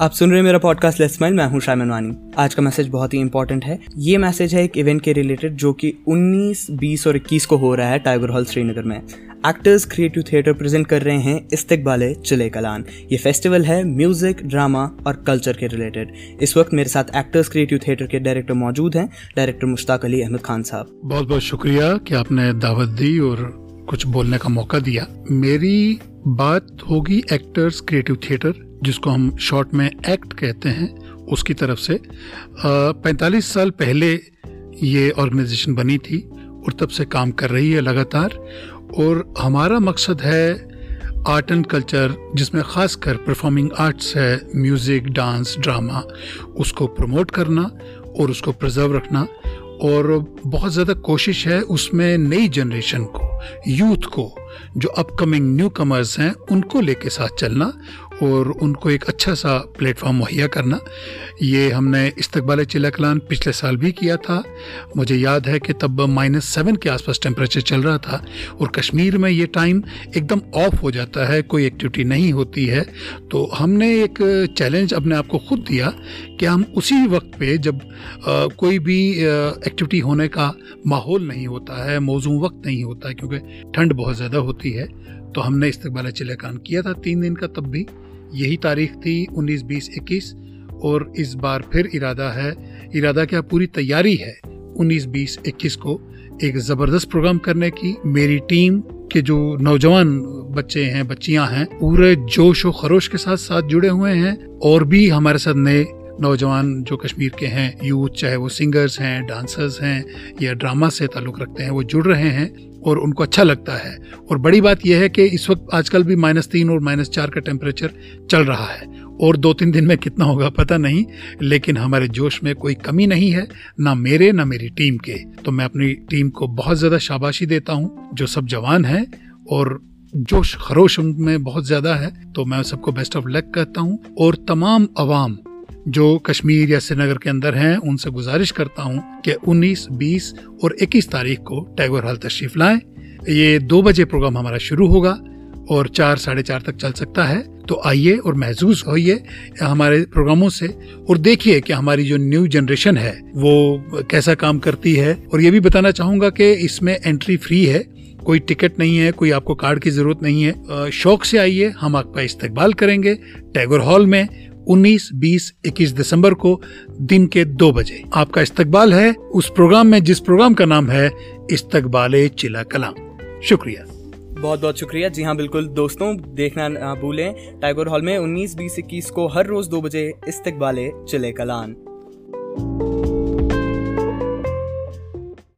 आप सुन रहे हैं मेरा पॉडकास्ट लेट्स स्माइल मैं हूँ शायमन वानी आज का मैसेज बहुत ही इंपॉर्टेंट है। ये मैसेज है एक इवेंट के रिलेटेड जो कि 19, 20 और 21 को हो रहा है टाइगर हॉल श्रीनगर में। एक्टर्स क्रिएटिव थिएटर प्रेजेंट कर रहे हैं इस्तकबाल चिले कलान ये फेस्टिवल है म्यूज़िक ड्रामा और कल्चर के रिलेटेड इस वक्त मेरे साथ एक्टर्स क्रिएटिव थिएटर के डायरेक्टर मौजूद हैं डायरेक्टर मुश्ताक अली अहमद खान साहब। बहुत बहुत शुक्रिया कि आपने दावत दी और कुछ बोलने का मौका दिया। मेरी बात होगी एक्टर्स क्रिएटिव थिएटर जिसको हम शॉर्ट में एक्ट कहते हैं, उसकी तरफ़ से पैंतालीस साल पहले ये ऑर्गेनाइजेशन बनी थी और तब से काम कर रही है लगातार। और हमारा मकसद है आर्ट एंड कल्चर जिसमें ख़ासकर परफॉर्मिंग आर्ट्स है म्यूज़िक डांस ड्रामा उसको प्रमोट करना और उसको प्रिजर्व रखना। और बहुत ज़्यादा कोशिश है उसमें नई जनरेशन को यूथ को, जो अपकमिंग न्यू कमर्स हैं, उनको लेके साथ चलना। और उनको एक अच्छा सा प्लेटफॉर्म मुहैया करना। ये हमने इस्तकबाल चिलकलान पिछले साल भी किया था। मुझे याद है कि तब माइनस सेवन के आसपास टेम्परेचर चल रहा था और कश्मीर में ये टाइम एकदम ऑफ़ हो जाता है कोई एक्टिविटी नहीं होती है। तो हमने एक चैलेंज अपने आप को खुद दिया कि हम उसी वक्त पे जब आ, कोई भी एक्टिविटी होने का माहौल नहीं होता है मौजू वक्त नहीं होता है क्योंकि ठंड बहुत ज़्यादा होती है तो हमने इस्तकबाल चिलकान किया था तीन दिन का तब भी। यही तारीख थी 19 बीस इक्कीस, और इस बार फिर इरादा है। इरादा क्या पूरी तैयारी है 19 बीस इक्कीस को एक ज़बरदस्त प्रोग्राम करने की? मेरी टीम के जो नौजवान बच्चे हैं, बच्चियाँ हैं, पूरे जोश और खरोश के साथ साथ जुड़े हुए हैं, और भी हमारे साथ नए नौजवान जो कश्मीर के हैं, यूथ, चाहे वो सिंगर्स हैं, डांसर्स हैं, या ड्रामा से ताल्लुक़ रखते हैं, वो जुड़ रहे हैं, और उनको अच्छा लगता है। और बड़ी बात यह है कि इस वक्त आजकल भी माइनस तीन और माइनस चार का टेम्परेचर चल रहा है। और दो तीन दिन में कितना होगा पता नहीं लेकिन हमारे जोश में कोई कमी नहीं है ना मेरे ना मेरी टीम के। तो मैं अपनी टीम को बहुत ज़्यादा शाबाशी देता हूँ जो सब जवान हैं और जोश खरोश में बहुत ज़्यादा है। तो मैं सबको बेस्ट ऑफ़ लक कहता हूँ और तमाम अवाम जो कश्मीर या श्रीनगर के अंदर हैं उनसे गुजारिश करता हूँ कि 19, 20 और 21 तारीख को टैगोर हॉल तशरीफ़ लाएँ। ये दो बजे प्रोग्राम हमारा शुरू होगा और चार साढ़े चार तक चल सकता है। तो आइए और महसूस होइए हमारे प्रोग्रामों से और देखिए कि हमारी जो न्यू जनरेशन है वो कैसा काम करती है। और ये भी बताना चाहूँगा कि इसमें एंट्री फ्री है कोई टिकट नहीं है कोई आपको कार्ड की ज़रूरत नहीं है। शौक से आइए हम आपका इस्तेकबाल करेंगे टैगोर हॉल में 19, 20, 21 दिसंबर को दिन के दो बजे। आपका इस्तकबाल है उस प्रोग्राम में जिस प्रोग्राम का नाम है इस्तकबाल चिला कलाम। शुक्रिया। बहुत बहुत शुक्रिया। जी हाँ बिल्कुल। दोस्तों देखना ना भूलें टाइगर हॉल में 19, 20, 21 को हर रोज दो बजे इस्तकबाल चले कलान।